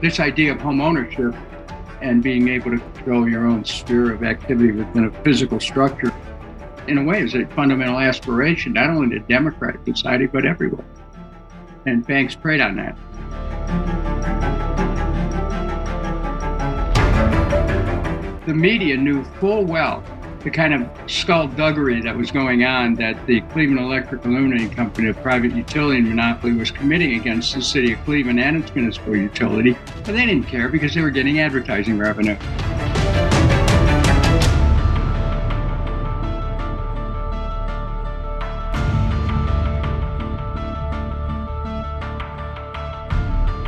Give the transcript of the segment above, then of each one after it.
this idea of home ownership and being able to control your own sphere of activity within a physical structure, in a way, is a fundamental aspiration, not only to democratic society, but everywhere. And banks preyed on that. The media knew full well the kind of skullduggery that was going on that the Cleveland Electric Illuminating Company, a private utility and monopoly, was committing against the city of Cleveland and its municipal utility. But they didn't care because they were getting advertising revenue.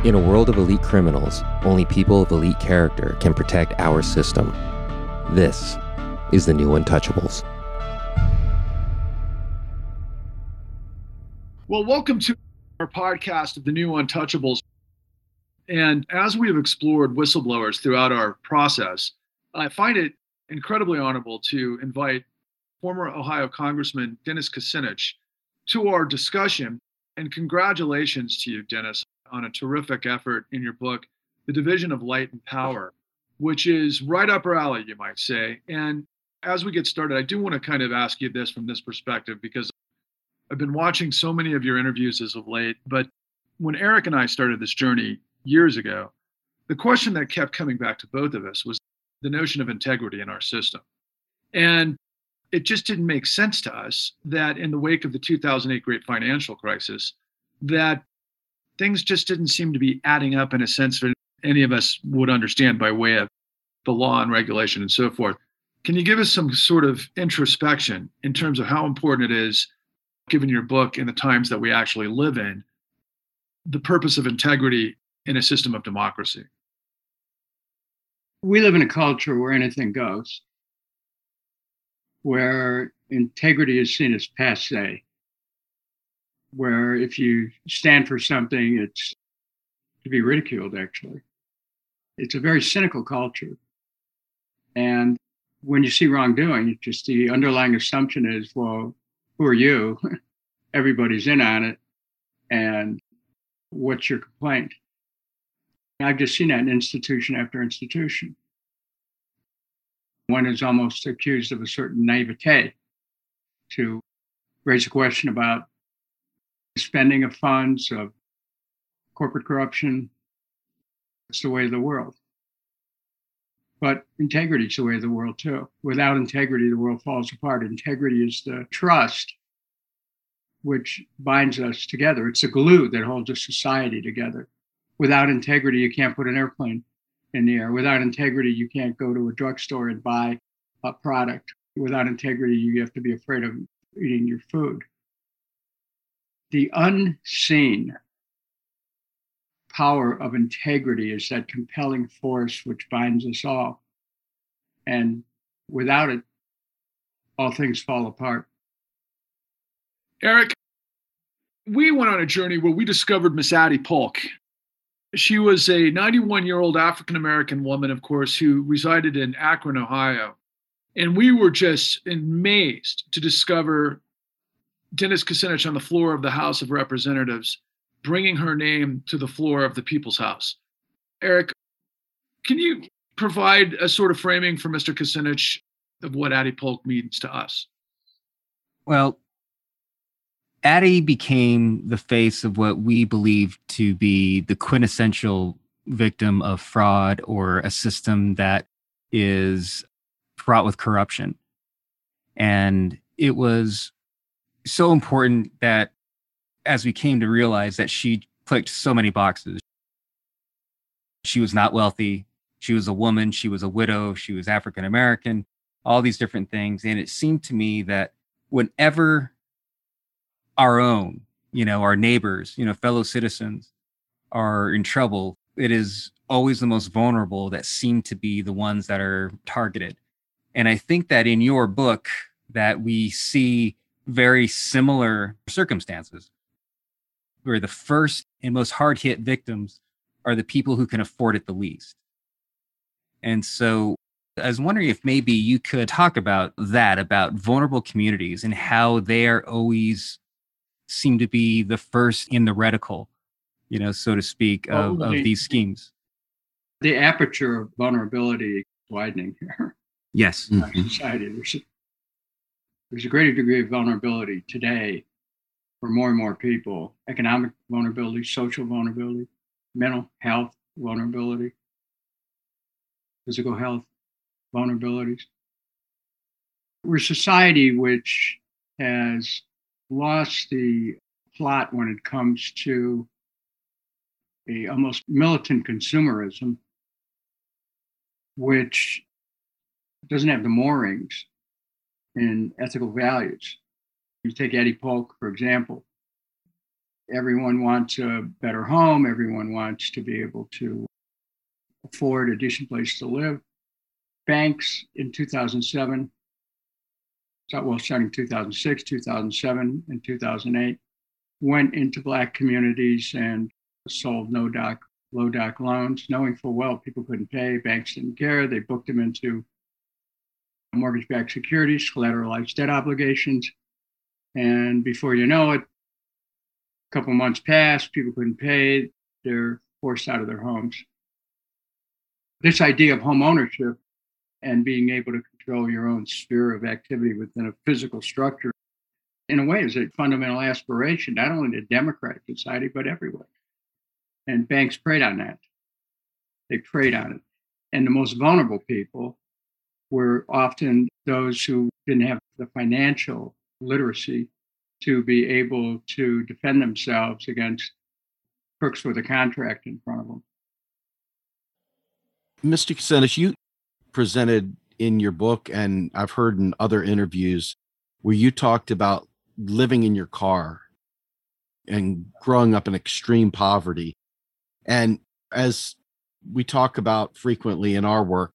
In a world of elite criminals, only people of elite character can protect our system. This is the new Untouchables. Well, welcome to our podcast of the new Untouchables. And as we have explored whistleblowers throughout our process, I find it incredibly honorable to invite former Ohio Congressman Dennis Kucinich to our discussion. And congratulations to you, Dennis, on a terrific effort in your book, The Division of Light and Power, which is right up our alley, you might say. And as we get started, I do want to kind of ask you this from this perspective because I've been watching so many of your interviews as of late. But when Eric and I started this journey years ago, the question that kept coming back to both of us was the notion of integrity in our system. And it just didn't make sense to us that in the wake of the 2008 great financial crisis, that things just didn't seem to be adding up in a sense that any of us would understand by way of the law and regulation and so forth. Can you give us some sort of introspection in terms of how important it is, given your book and the times that we actually live in, the purpose of integrity in a system of democracy? We live in a culture where anything goes, where integrity is seen as passe, where if you stand for something, it's to be ridiculed, actually. It's a very cynical culture. And when you see wrongdoing, just the underlying assumption is, well, who are you? Everybody's in on it. And what's your complaint? I've just seen that in institution after institution. One is almost accused of a certain naivete to raise a question about spending of funds, of corporate corruption. It's the way of the world. But integrity is the way of the world too. Without integrity, the world falls apart. Integrity is the trust which binds us together. It's the glue that holds a society together. Without integrity, you can't put an airplane in the air. Without integrity, you can't go to a drugstore and buy a product. Without integrity, you have to be afraid of eating your food. The unseen power of integrity is that compelling force which binds us all. And without it, all things fall apart. Eric, we went on a journey where we discovered Miss Addie Polk. She was a 91 year old African American woman, of course, who resided in Akron, Ohio. And we were just amazed to discover Dennis Kucinich on the floor of the House of Representatives bringing her name to the floor of the People's House. Eric, can you provide a sort of framing for Mr. Kucinich of what Addie Polk means to us? Well, Addie became the face of what we believe to be the quintessential victim of fraud or a system that is fraught with corruption. And it was so important that as we came to realize that she clicked so many boxes. She was not wealthy. She was a woman. She was a widow. She was African American, all these different things. And it seemed to me that whenever our own, you know, our neighbors, you know, fellow citizens are in trouble, it is always the most vulnerable that seem to be the ones that are targeted. And I think that in your book that we see very similar circumstances where the first and most hard hit victims are the people who can afford it the least. And so I was wondering if maybe you could talk about that, about vulnerable communities and how they are always seem to be the first in the reticle, you know, so to speak, of, of these schemes. the aperture of vulnerability widening here. Yes. our society. There's there's a greater degree of vulnerability today for more and more people economic vulnerability, social vulnerability, mental health vulnerability, physical health vulnerabilities. We're a society which has lost the plot when it comes to a almost militant consumerism, which doesn't have the moorings in ethical values. You take Addie Polk, for example. Everyone wants a better home. Everyone wants to be able to afford a decent place to live. Banks in 2007, well, starting 2006, 2007, and 2008, went into Black communities and sold no doc, low doc loans, knowing full well people couldn't pay. Banks didn't care. They booked them into mortgage backed securities, collateralized debt obligations. And before you know it, a couple months passed, people couldn't pay, they're forced out of their homes. This idea of home ownership and being able to control your own sphere of activity within a physical structure, in a way, is a fundamental aspiration, not only to democratic society, but everywhere. And banks preyed on that. They preyed on it. And the most vulnerable people were often those who didn't have the financial literacy to be able to defend themselves against crooks with a contract in front of them. Mr. Kucinich, you presented in your book, and I've heard in other interviews where you talked about living in your car and growing up in extreme poverty. And as we talk about frequently in our work,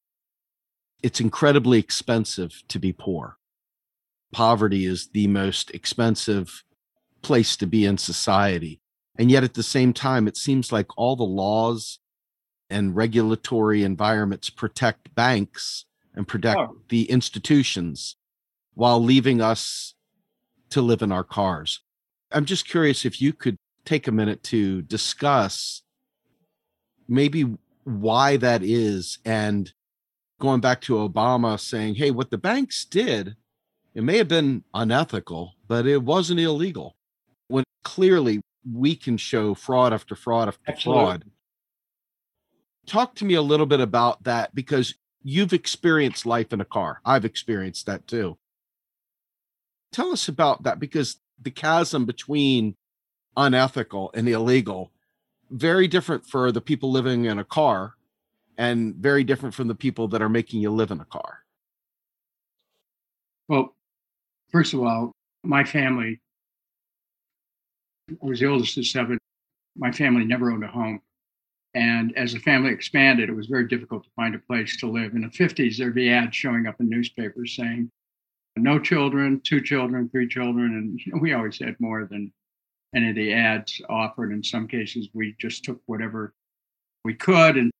it's incredibly expensive to be poor. Poverty is the most expensive place to be in society. And yet, at the same time, it seems like all the laws and regulatory environments protect banks and protect oh. the institutions while leaving us to live in our cars. I'm just curious if you could take a minute to discuss maybe why that is and going back to Obama saying, hey, what the banks did, it may have been unethical, but it wasn't illegal. When clearly we can show fraud after fraud after Absolutely. fraud. Talk to me a little bit about that because you've experienced life in a car. I've experienced that too. Tell us about that because the chasm between unethical and illegal very different for the people living in a car and very different from the people that are making you live in a car? Well, first of all, my family, I was the oldest of seven. My family never owned a home. And as the family expanded, it was very difficult to find a place to live. In the 50s, there'd be ads showing up in newspapers saying, no children, two children, three children. And we always had more than any of the ads offered. In some cases, we just took whatever we could and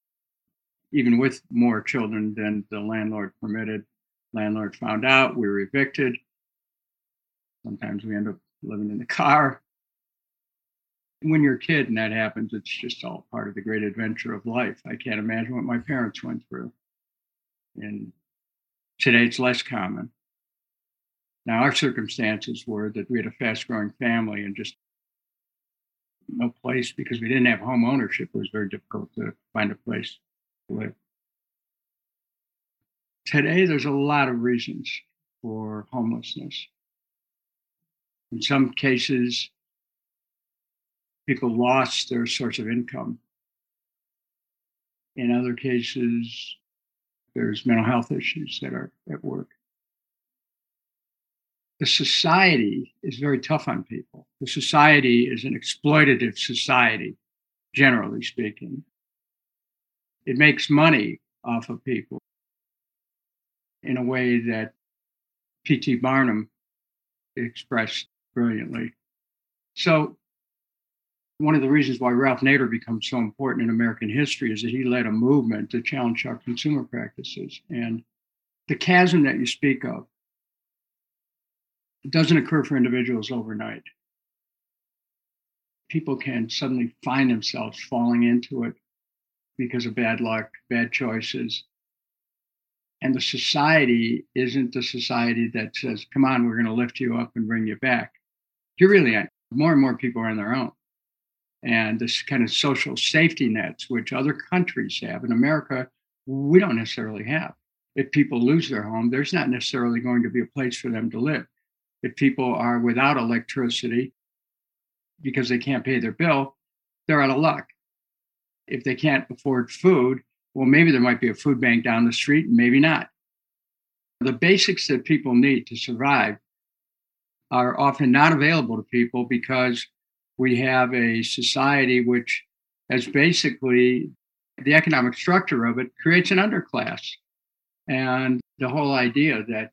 even with more children than the landlord permitted. Landlord found out, we were evicted. Sometimes we end up living in the car. When you're a kid and that happens, it's just all part of the great adventure of life. I can't imagine what my parents went through. And today it's less common. Now, our circumstances were that we had a fast growing family and just no place because we didn't have home ownership. It was very difficult to find a place to live. Today, there's a lot of reasons for homelessness. In some cases, people lost their source of income. In other cases, there's mental health issues that are at work. The society is very tough on people. The society is an exploitative society, generally speaking it makes money off of people in a way that P.T. Barnum expressed brilliantly. So, one of the reasons why Ralph Nader becomes so important in American history is that he led a movement to challenge our consumer practices. And the chasm that you speak of doesn't occur for individuals overnight. People can suddenly find themselves falling into it because of bad luck, bad choices. And the society isn't the society that says, come on, we're going to lift you up and bring you back. You really. More and more people are on their own. And this kind of social safety nets, which other countries have. In America, we don't necessarily have. If people lose their home, there's not necessarily going to be a place for them to live. If people are without electricity because they can't pay their bill, they're out of luck. If they can't afford food, well, maybe there might be a food bank down the street, maybe not. The basics that people need to survive are often not available to people because we have a society which has basically the economic structure of it creates an underclass. And the whole idea that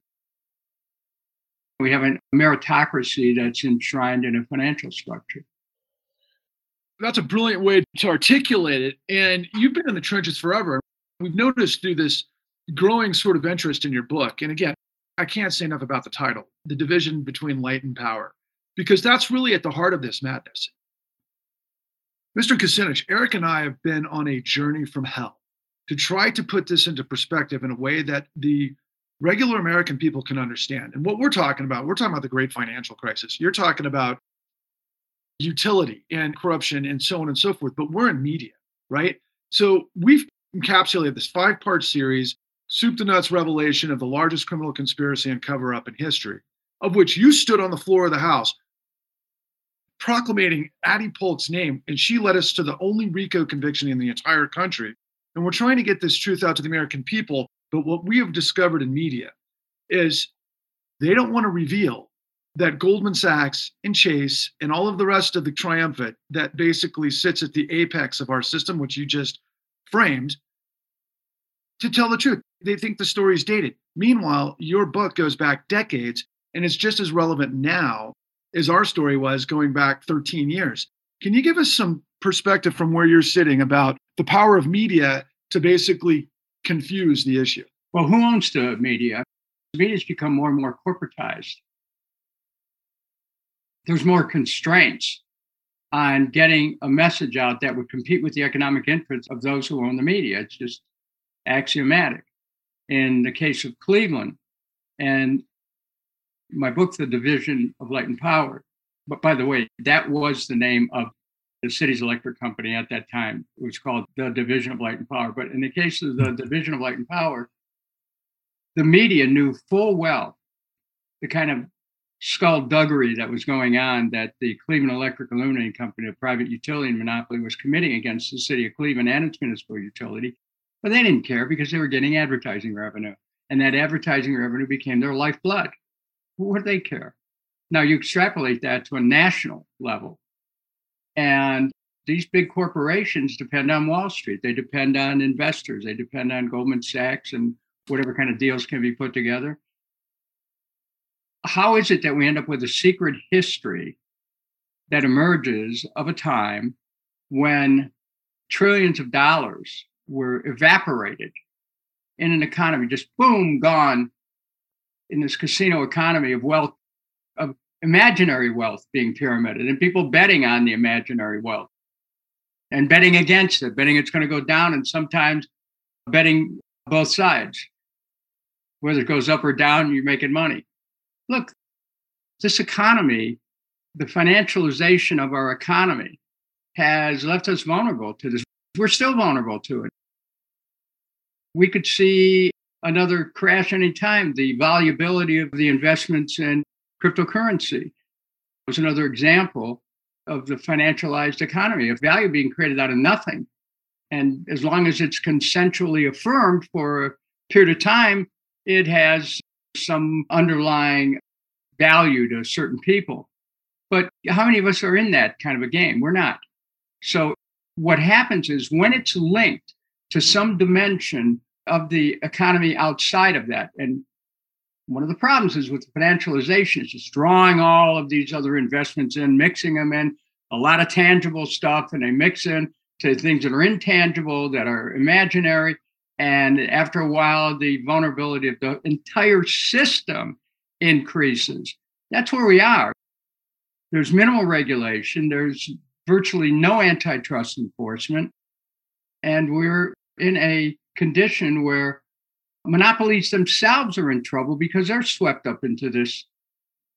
we have a meritocracy that's enshrined in a financial structure. That's a brilliant way to articulate it. And you've been in the trenches forever. We've noticed through this growing sort of interest in your book. And again, I can't say enough about the title, The Division Between Light and Power, because that's really at the heart of this madness. Mr. Kucinich, Eric and I have been on a journey from hell to try to put this into perspective in a way that the regular American people can understand. And what we're talking about, we're talking about the great financial crisis. You're talking about utility and corruption and so on and so forth, but we're in media, right? So we've encapsulated this five part series, soup to nuts revelation of the largest criminal conspiracy and cover up in history, of which you stood on the floor of the House proclamating Addie Polk's name, and she led us to the only RICO conviction in the entire country. And we're trying to get this truth out to the American people. But what we have discovered in media is they don't want to reveal that Goldman Sachs and Chase and all of the rest of the triumvirate that basically sits at the apex of our system, which you just framed, to tell the truth. They think the story is dated. Meanwhile, your book goes back decades and it's just as relevant now as our story was going back 13 years. Can you give us some perspective from where you're sitting about the power of media to basically confuse the issue? Well, who owns the media? The media's become more and more corporatized. There's more constraints on getting a message out that would compete with the economic interests of those who own the media. It's just axiomatic. In the case of Cleveland, and my book, The Division of Light and Power. But by the way, that was the name of the city's electric company at that time. It was called the Division of Light and Power. But in the case of the Division of Light and Power, the media knew full well the kind of skullduggery that was going on that the Cleveland Electric Illuminating Company, a private utility monopoly, was committing against the city of Cleveland and its municipal utility. But they didn't care because they were getting advertising revenue. And that advertising revenue became their lifeblood. What do they care? Now you extrapolate that to a national level. And these big corporations depend on Wall Street. They depend on investors. They depend on Goldman Sachs and whatever kind of deals can be put together. How is it that we end up with a secret history that emerges of a time when trillions of dollars were evaporated in an economy, just boom, gone in this casino economy of wealth, of imaginary wealth being pyramided and people betting on the imaginary wealth and betting against it, betting it's going to go down, and sometimes betting both sides. Whether it goes up or down, you're making money. Look, this economy, the financialization of our economy, has left us vulnerable to this. We're still vulnerable to it. We could see another crash anytime. The volubility of the investments in cryptocurrency was another example of the financialized economy, of value being created out of nothing. And as long as it's consensually affirmed for a period of time, it has some underlying value to certain people. But how many of us are in that kind of a game? We're not. So what happens is when it's linked to some dimension of the economy outside of that. And one of the problems is with financialization, it's just drawing all of these other investments in, mixing them in, a lot of tangible stuff, and they mix in to things that are intangible, that are imaginary. And after a while, the vulnerability of the entire system increases. That's where we are. There's minimal regulation, there's virtually no antitrust enforcement. And we're in a condition where monopolies themselves are in trouble because they're swept up into this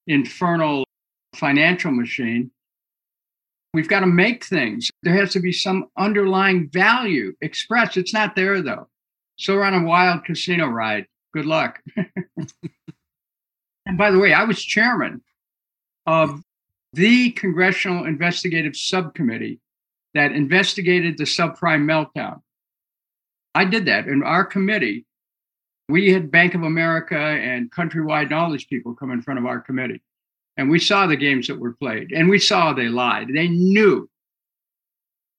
infernal financial machine. We've got to make things. There has to be some underlying value expressed. It's not there though. So we're on a wild casino ride. Good luck. and by the way, I was chairman of the Congressional Investigative Subcommittee that investigated the subprime meltdown. I did that. In our committee, we had Bank of America and Countrywide these people come in front of our committee. And we saw the games that were played and we saw they lied. They knew.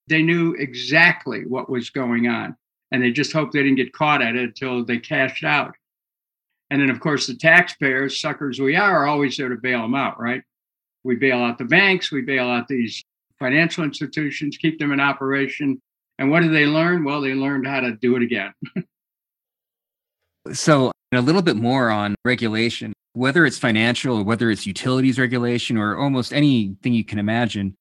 They knew exactly what was going on. And they just hoped they didn't get caught at it until they cashed out. And then, of course, the taxpayers, suckers we are, are always there to bail them out, right? We bail out the banks, we bail out these financial institutions, keep them in operation. And what did they learn? Well, they learned how to do it again. so, a little bit more on regulation, whether it's financial or whether it's utilities regulation or almost anything you can imagine,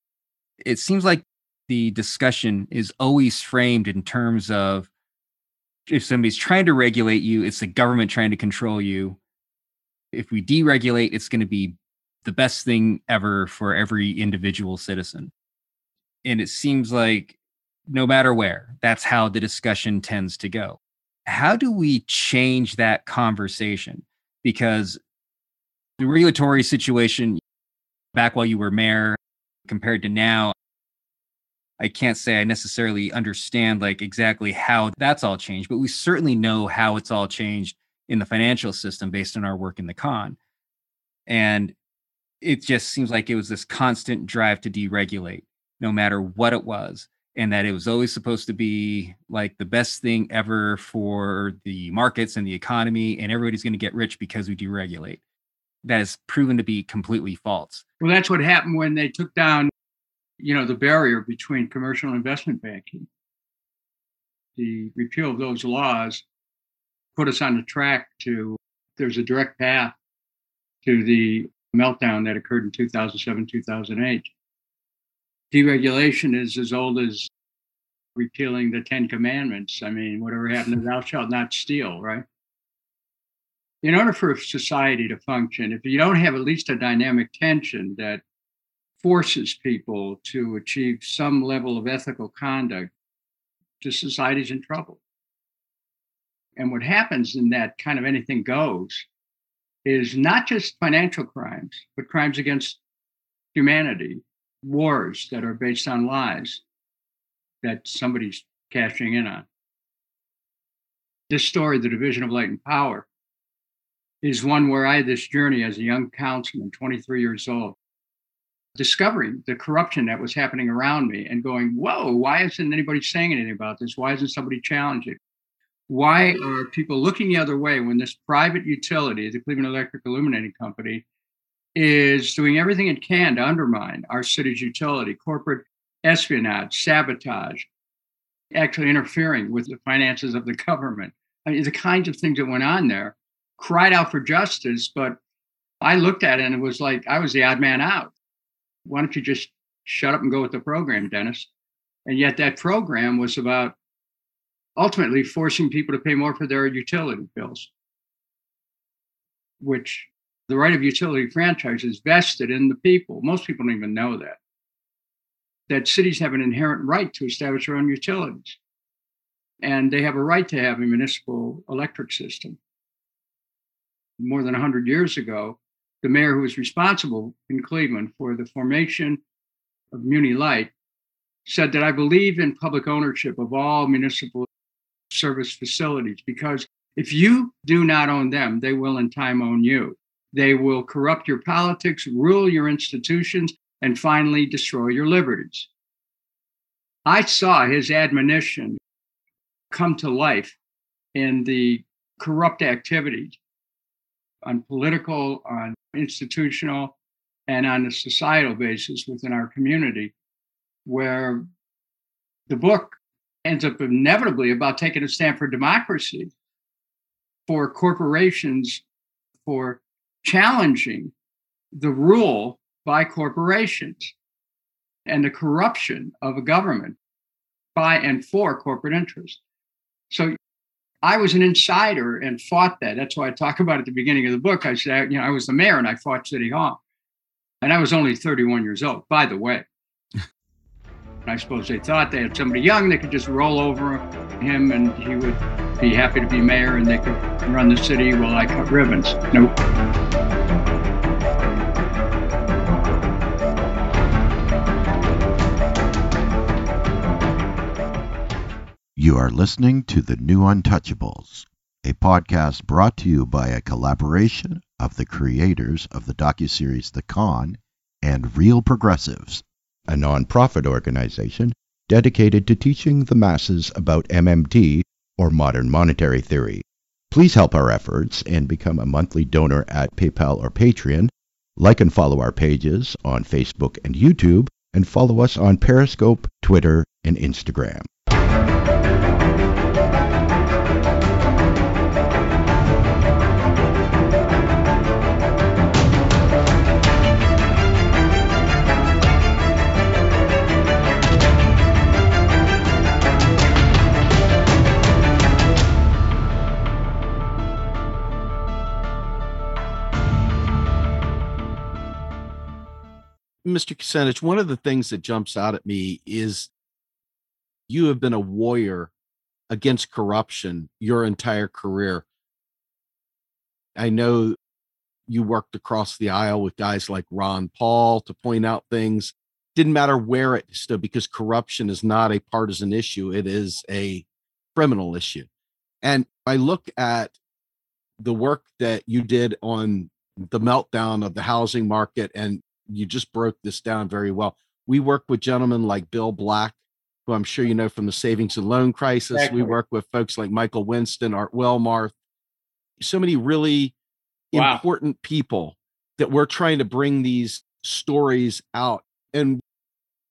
it seems like the discussion is always framed in terms of if somebody's trying to regulate you, it's the government trying to control you. If we deregulate, it's going to be the best thing ever for every individual citizen. And it seems like no matter where, that's how the discussion tends to go. How do we change that conversation? Because the regulatory situation back while you were mayor compared to now, I can't say I necessarily understand like exactly how that's all changed, but we certainly know how it's all changed in the financial system based on our work in the con. And it just seems like it was this constant drive to deregulate no matter what it was and that it was always supposed to be like the best thing ever for the markets and the economy and everybody's going to get rich because we deregulate. That has proven to be completely false. Well that's what happened when they took down you know the barrier between commercial investment banking. The repeal of those laws put us on the track to there's a direct path to the meltdown that occurred in 2007 2008 deregulation is as old as repealing the Ten Commandments. I mean, whatever happened to thou shalt not steal, right? In order for a society to function, if you don't have at least a dynamic tension that forces people to achieve some level of ethical conduct, the society's in trouble. And what happens in that kind of anything goes is not just financial crimes, but crimes against humanity, wars that are based on lies that somebody's cashing in on. This story, The Division of Light and Power, is one where I had this journey as a young councilman, 23 years old, discovering the corruption that was happening around me and going, whoa, why isn't anybody saying anything about this? Why isn't somebody challenging? Why are people looking the other way when this private utility, the Cleveland Electric Illuminating Company, is doing everything it can to undermine our city's utility, corporate espionage, sabotage, actually interfering with the finances of the government. I mean, the kinds of things that went on there cried out for justice, but I looked at it and it was like I was the odd man out. Why don't you just shut up and go with the program, Dennis? And yet that program was about ultimately forcing people to pay more for their utility bills, which the right of utility franchise is vested in the people. Most people don't even know that. That cities have an inherent right to establish their own utilities. And they have a right to have a municipal electric system. More than 100 years ago, the mayor who was responsible in Cleveland for the formation of Muni Light said that I believe in public ownership of all municipal service facilities because if you do not own them, they will in time own you. They will corrupt your politics, rule your institutions, and finally destroy your liberties. I saw his admonition come to life in the corrupt activities on political, on institutional, and on a societal basis within our community, where the book ends up inevitably about taking a stand for democracy, for corporations, for challenging the rule by corporations and the corruption of a government by and for corporate interests. So I was an insider and fought that. That's why I talk about at the beginning of the book. I said, you know, I was the mayor and I fought City Hall. And I was only 31 years old, by the way. I suppose they thought they had somebody young they could just roll over him and he would be happy to be mayor and they could run the city while I cut ribbons. Nope. You are listening to The New Untouchables, a podcast brought to you by a collaboration of the creators of the docuseries The Con and Real Progressives, a nonprofit organization dedicated to teaching the masses about MMT or modern monetary theory. Please help our efforts and become a monthly donor at PayPal or Patreon. Like and follow our pages on Facebook and YouTube, and follow us on Periscope, Twitter, and Instagram. Mr. Kucinich, one of the things that jumps out at me is you have been a warrior against corruption your entire career. I know you worked across the aisle with guys like Ron Paul to point out things. Didn't matter where it stood because corruption is not a partisan issue, it is a criminal issue. And I look at the work that you did on the meltdown of the housing market and you just broke this down very well. We work with gentlemen like Bill Black, who I'm sure you know from the savings and loan crisis. Exactly. We work with folks like Michael Winston, Art Wilmarth, so many really wow. important people that we're trying to bring these stories out. And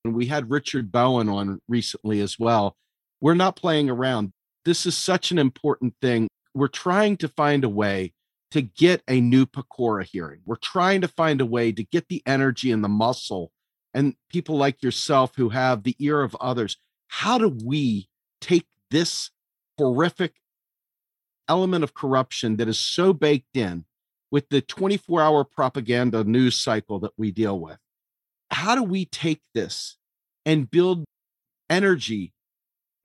we had Richard Bowen on recently as well. We're not playing around. This is such an important thing. We're trying to find a way to get a new Pecora hearing. We're trying to find a way to get the energy and the muscle and people like yourself who have the ear of others. How do we take this horrific element of corruption that is so baked in with the 24 hour propaganda news cycle that we deal with? How do we take this and build energy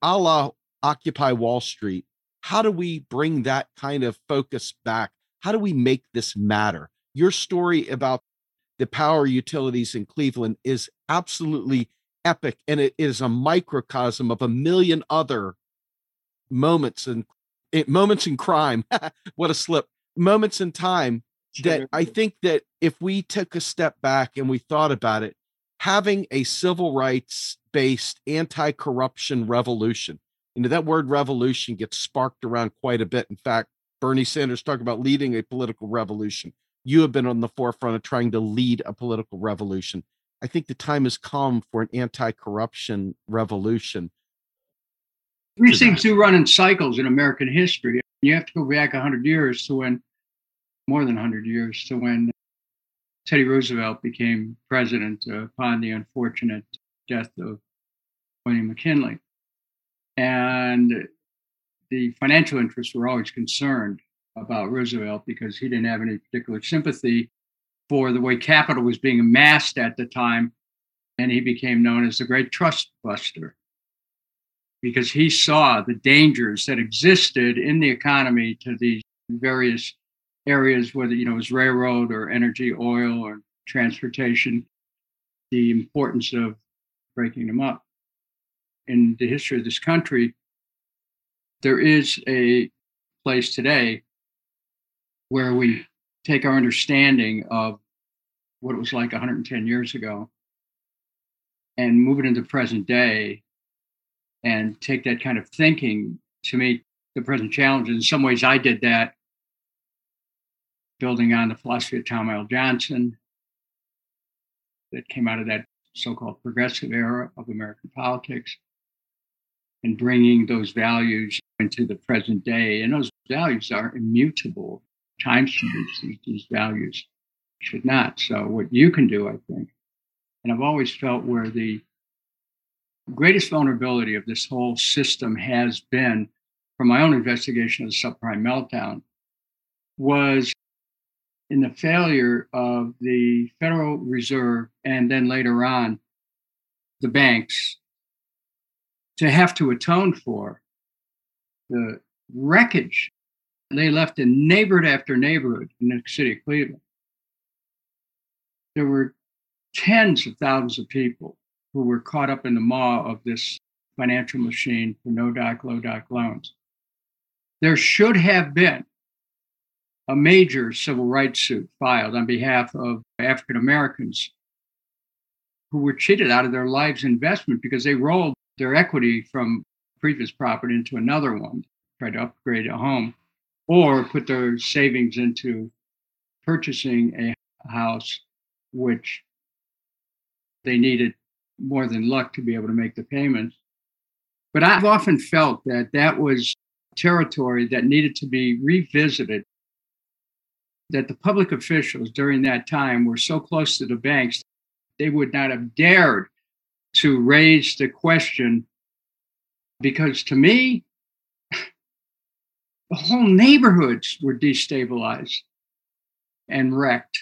a la Occupy Wall Street? How do we bring that kind of focus back how do we make this matter? Your story about the power utilities in Cleveland is absolutely epic, and it is a microcosm of a million other moments and eh, moments in crime. what a slip! Moments in time that I think that if we took a step back and we thought about it, having a civil rights based anti corruption revolution, you know, that word revolution gets sparked around quite a bit. In fact, Bernie Sanders talked about leading a political revolution. You have been on the forefront of trying to lead a political revolution. I think the time has come for an anti corruption revolution. These things do run in cycles in American history. You have to go back 100 years to when, more than 100 years, to when Teddy Roosevelt became president upon the unfortunate death of William McKinley. And the financial interests were always concerned about Roosevelt because he didn't have any particular sympathy for the way capital was being amassed at the time. And he became known as the great trust buster because he saw the dangers that existed in the economy to these various areas, whether you know it was railroad or energy, oil or transportation, the importance of breaking them up. In the history of this country, there is a place today where we take our understanding of what it was like 110 years ago and move it into the present day and take that kind of thinking to meet the present challenges. In some ways, I did that building on the philosophy of Tom L. Johnson that came out of that so called progressive era of American politics and bringing those values into the present day. And those values are immutable. Time changes, these, these values should not. So, what you can do, I think, and I've always felt where the greatest vulnerability of this whole system has been, from my own investigation of the subprime meltdown, was in the failure of the Federal Reserve and then later on the banks to have to atone for the wreckage they left in neighborhood after neighborhood in the city of Cleveland. There were tens of thousands of people who were caught up in the maw of this financial machine for no doc, low doc loans. There should have been a major civil rights suit filed on behalf of African Americans who were cheated out of their lives investment because they rolled their equity from previous property into another one, try to upgrade a home, or put their savings into purchasing a house which they needed more than luck to be able to make the payments. But I've often felt that that was territory that needed to be revisited. That the public officials during that time were so close to the banks, they would not have dared to raise the question. Because to me, the whole neighborhoods were destabilized and wrecked.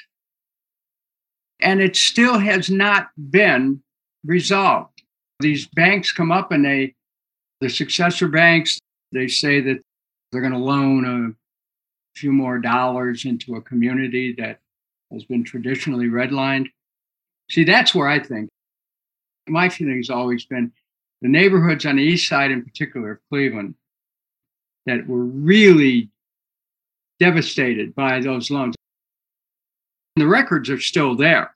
And it still has not been resolved. These banks come up and they, the successor banks, they say that they're going to loan a few more dollars into a community that has been traditionally redlined. See, that's where I think my feeling has always been the neighborhoods on the east side, in particular of Cleveland, that were really devastated by those loans. The records are still there.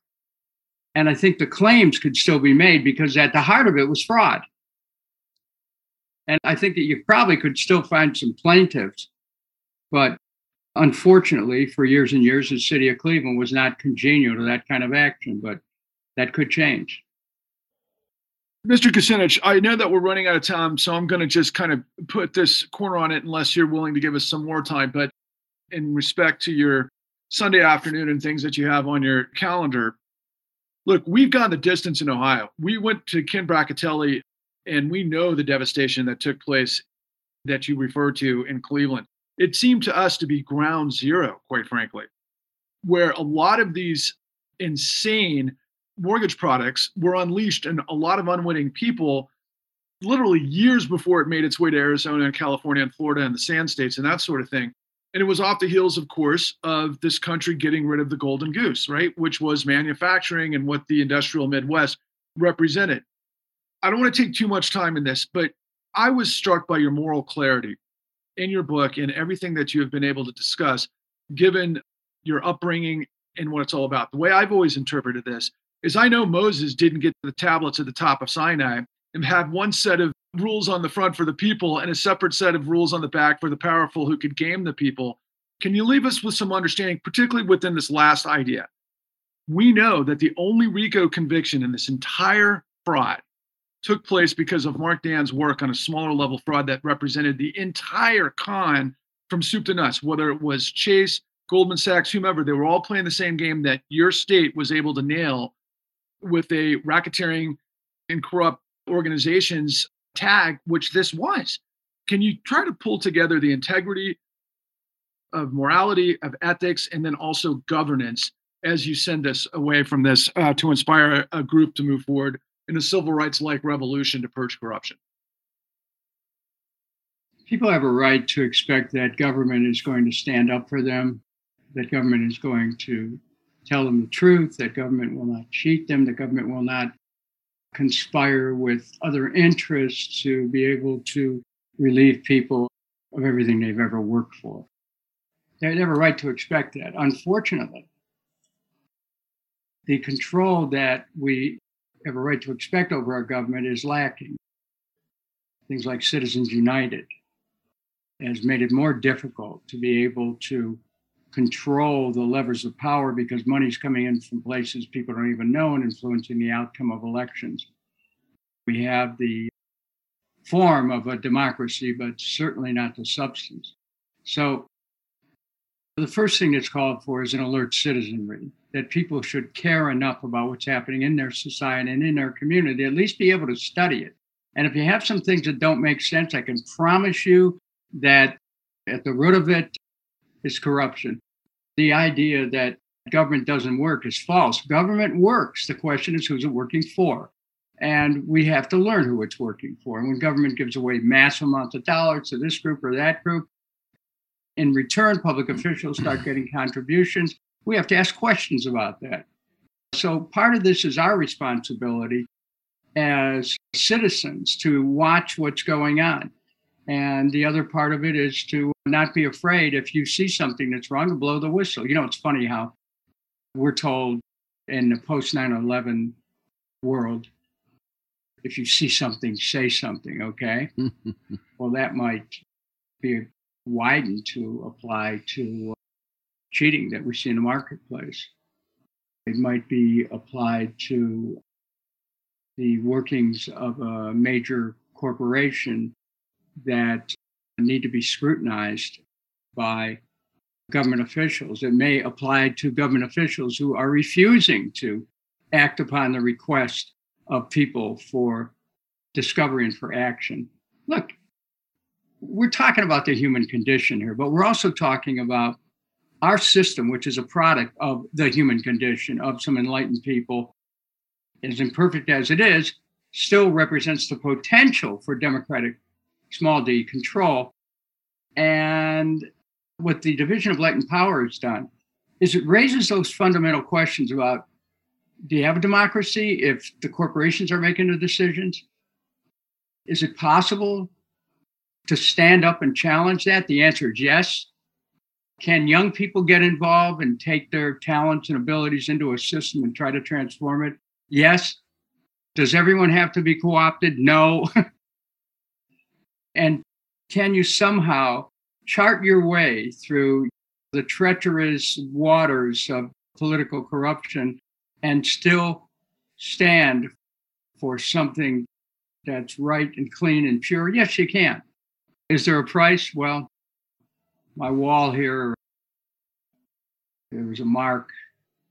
And I think the claims could still be made because at the heart of it was fraud. And I think that you probably could still find some plaintiffs. But unfortunately, for years and years, the city of Cleveland was not congenial to that kind of action, but that could change. Mr. Kucinich, I know that we're running out of time, so I'm going to just kind of put this corner on it unless you're willing to give us some more time. But in respect to your Sunday afternoon and things that you have on your calendar, look, we've gone the distance in Ohio. We went to Ken Bracatelli, and we know the devastation that took place that you referred to in Cleveland. It seemed to us to be ground zero, quite frankly, where a lot of these insane mortgage products were unleashed and a lot of unwitting people literally years before it made its way to Arizona and California and Florida and the sand states and that sort of thing. And it was off the heels, of course, of this country getting rid of the golden goose, right? Which was manufacturing and what the industrial Midwest represented. I don't want to take too much time in this, but I was struck by your moral clarity in your book and everything that you have been able to discuss, given your upbringing and what it's all about. The way I've always interpreted this is I know Moses didn't get the tablets at the top of Sinai and have one set of rules on the front for the people and a separate set of rules on the back for the powerful who could game the people. Can you leave us with some understanding, particularly within this last idea? We know that the only RICO conviction in this entire fraud took place because of Mark Dann's work on a smaller level fraud that represented the entire con from soup to nuts, whether it was Chase, Goldman Sachs, whomever, they were all playing the same game that your state was able to nail with a racketeering and corrupt organizations tag, which this was. Can you try to pull together the integrity of morality, of ethics, and then also governance as you send us away from this uh, to inspire a group to move forward in a civil rights like revolution to purge corruption? People have a right to expect that government is going to stand up for them, that government is going to tell them the truth, that government will not cheat them, that government will not conspire with other interests to be able to relieve people of everything they've ever worked for. They have a right to expect that. Unfortunately, the control that we have a right to expect over our government is lacking. Things like Citizens United has made it more difficult to be able to control the levers of power because money's coming in from places people don't even know and influencing the outcome of elections. We have the form of a democracy, but certainly not the substance. So, the first thing that's called for is an alert citizenry that people should care enough about what's happening in their society and in their community, at least be able to study it And if you have some things that don't make sense, I can promise you that at the root of it is corruption. The idea that government doesn't work is false. Government works. The question is who's it working for? And we have to learn who it's working for. And when government gives away massive amounts of dollars to this group or that group, in return, public officials start getting contributions. We have to ask questions about that. So part of this is our responsibility as citizens to watch what's going on. And the other part of it is to not be afraid if you see something that's wrong to blow the whistle. You know, it's funny how we're told in the post 9 11 world if you see something, say something, okay? well, that might be widened to apply to uh, cheating that we see in the marketplace. It might be applied to the workings of a major corporation that need to be scrutinized by government officials. It may apply to government officials who are refusing to act upon the request of people for discovery and for action. Look, we're talking about the human condition here, but we're also talking about our system, which is a product of the human condition of some enlightened people, as imperfect as it is, still represents the potential for democratic small d control. And what the division of light and power has done is it raises those fundamental questions about do you have a democracy if the corporations are making the decisions? Is it possible to stand up and challenge that? The answer is yes. Can young people get involved and take their talents and abilities into a system and try to transform it? Yes. Does everyone have to be co opted? No. and can you somehow chart your way through the treacherous waters of political corruption and still stand for something that's right and clean and pure? Yes, you can. Is there a price? Well, my wall here, there was a mark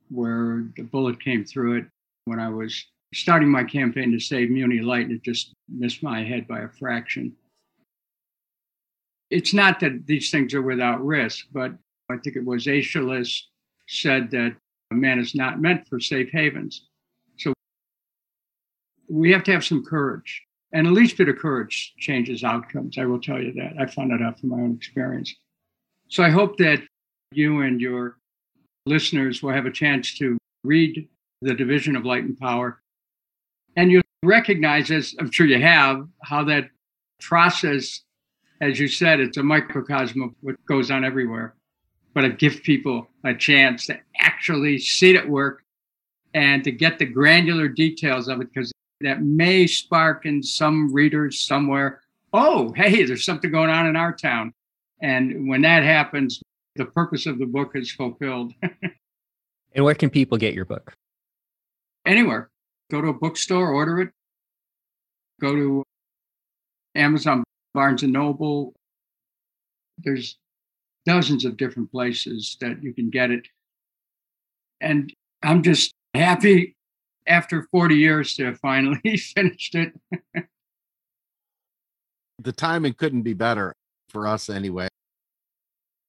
where the bullet came through it when I was starting my campaign to save Muni Light, and it just missed my head by a fraction. It's not that these things are without risk, but I think it was Aeschylus said that man is not meant for safe havens. So we have to have some courage. And a least bit of courage changes outcomes. I will tell you that. I found that out from my own experience. So I hope that you and your listeners will have a chance to read The Division of Light and Power. And you'll recognize, as I'm sure you have, how that process, as you said, it's a microcosm of what goes on everywhere. But it gives people a chance to actually see it at work and to get the granular details of it because that may spark in some readers somewhere oh hey there's something going on in our town. And when that happens the purpose of the book is fulfilled. And where can people get your book? Anywhere. Go to a bookstore order it. Go to amazon barnes and noble there's dozens of different places that you can get it and i'm just happy after 40 years to finally finished it. the timing couldn't be better for us anyway.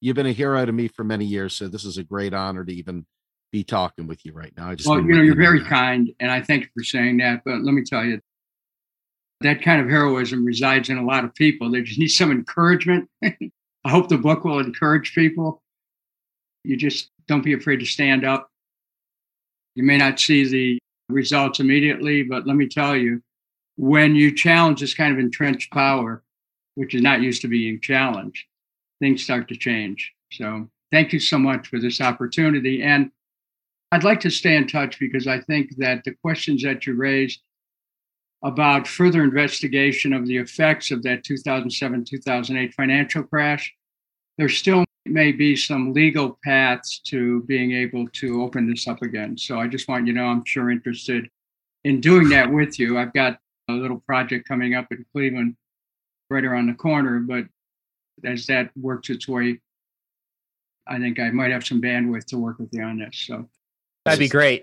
You've been a hero to me for many years, so this is a great honor to even be talking with you right now. I just well, you know, you're very kind, and I thank you for saying that. But let me tell you, that kind of heroism resides in a lot of people. They just need some encouragement. I hope the book will encourage people. You just don't be afraid to stand up. You may not see the results immediately. But let me tell you, when you challenge this kind of entrenched power, which is not used to being challenged, things start to change. So thank you so much for this opportunity. And I'd like to stay in touch because I think that the questions that you raised about further investigation of the effects of that 2007 2008 financial crash, There still may be some legal paths to being able to open this up again. So I just want you to know I'm sure interested in doing that with you. I've got a little project coming up in Cleveland right around the corner, but as that works its way, I think I might have some bandwidth to work with you on this. So that'd be great.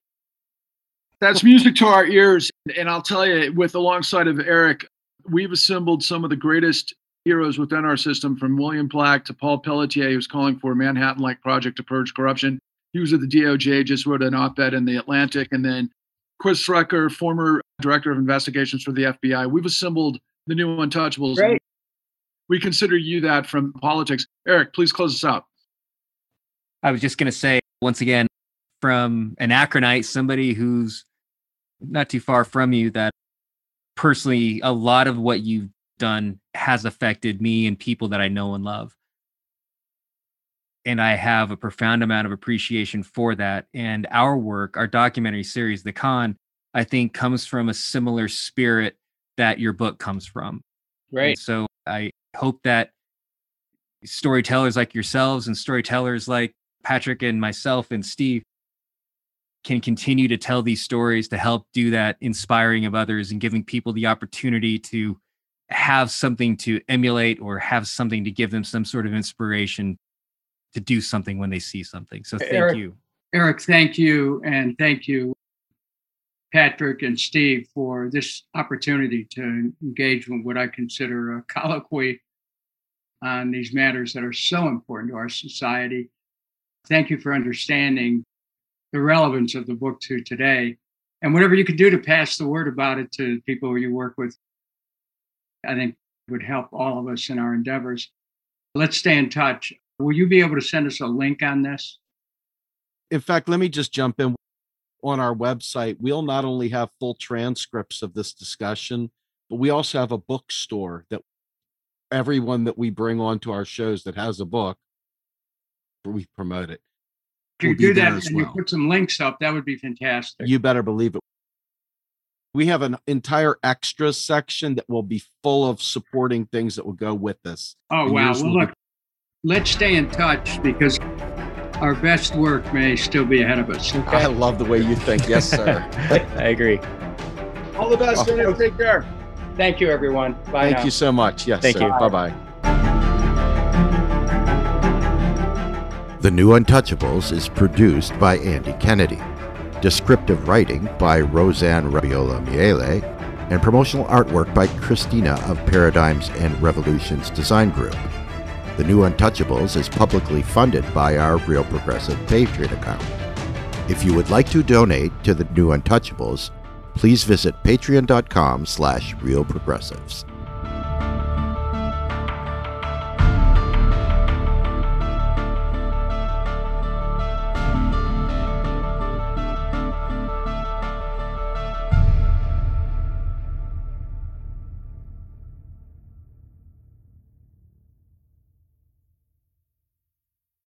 That's music to our ears. And I'll tell you, with alongside of Eric, we've assembled some of the greatest heroes within our system, from William Black to Paul Pelletier, who's calling for a Manhattan like project to purge corruption. He was at the DOJ, just wrote an op ed in The Atlantic. And then Chris Swecker, former director of investigations for the FBI. We've assembled the new untouchables. Great. We consider you that from politics. Eric, please close us out. I was just going to say, once again, from an Akronite, somebody who's not too far from you, that personally, a lot of what you've done has affected me and people that I know and love. And I have a profound amount of appreciation for that. And our work, our documentary series, The Con, I think comes from a similar spirit that your book comes from. Right. And so I hope that storytellers like yourselves and storytellers like Patrick and myself and Steve can continue to tell these stories to help do that inspiring of others and giving people the opportunity to have something to emulate or have something to give them some sort of inspiration to do something when they see something. So thank Eric- you. Eric, thank you. And thank you, Patrick and Steve, for this opportunity to engage in what I consider a colloquy on these matters that are so important to our society. Thank you for understanding the relevance of the book to today. And whatever you can do to pass the word about it to people you work with, I think would help all of us in our endeavors. Let's stay in touch. Will you be able to send us a link on this? In fact, let me just jump in on our website. We'll not only have full transcripts of this discussion, but we also have a bookstore that everyone that we bring onto our shows that has a book, we promote it. If you will do that as and you put some links up, that would be fantastic. You better believe it. We have an entire extra section that will be full of supporting things that will go with this. Oh, and wow. Well, will be- look, let's stay in touch because our best work may still be ahead of us. I love the way you think. Yes, sir. I agree. All the best, Oh. Take care. Thank you, everyone. Bye Thank now. you so much. Yes, Thank sir. you. Bye bye. The New Untouchables is produced by Andy Kennedy. Descriptive writing by Roseanne Rabiola Miele, and promotional artwork by Christina of Paradigms and Revolutions Design Group. The New Untouchables is publicly funded by our Real Progressive Patreon account. If you would like to donate to the New Untouchables, please visit patreon.com slash realprogressives.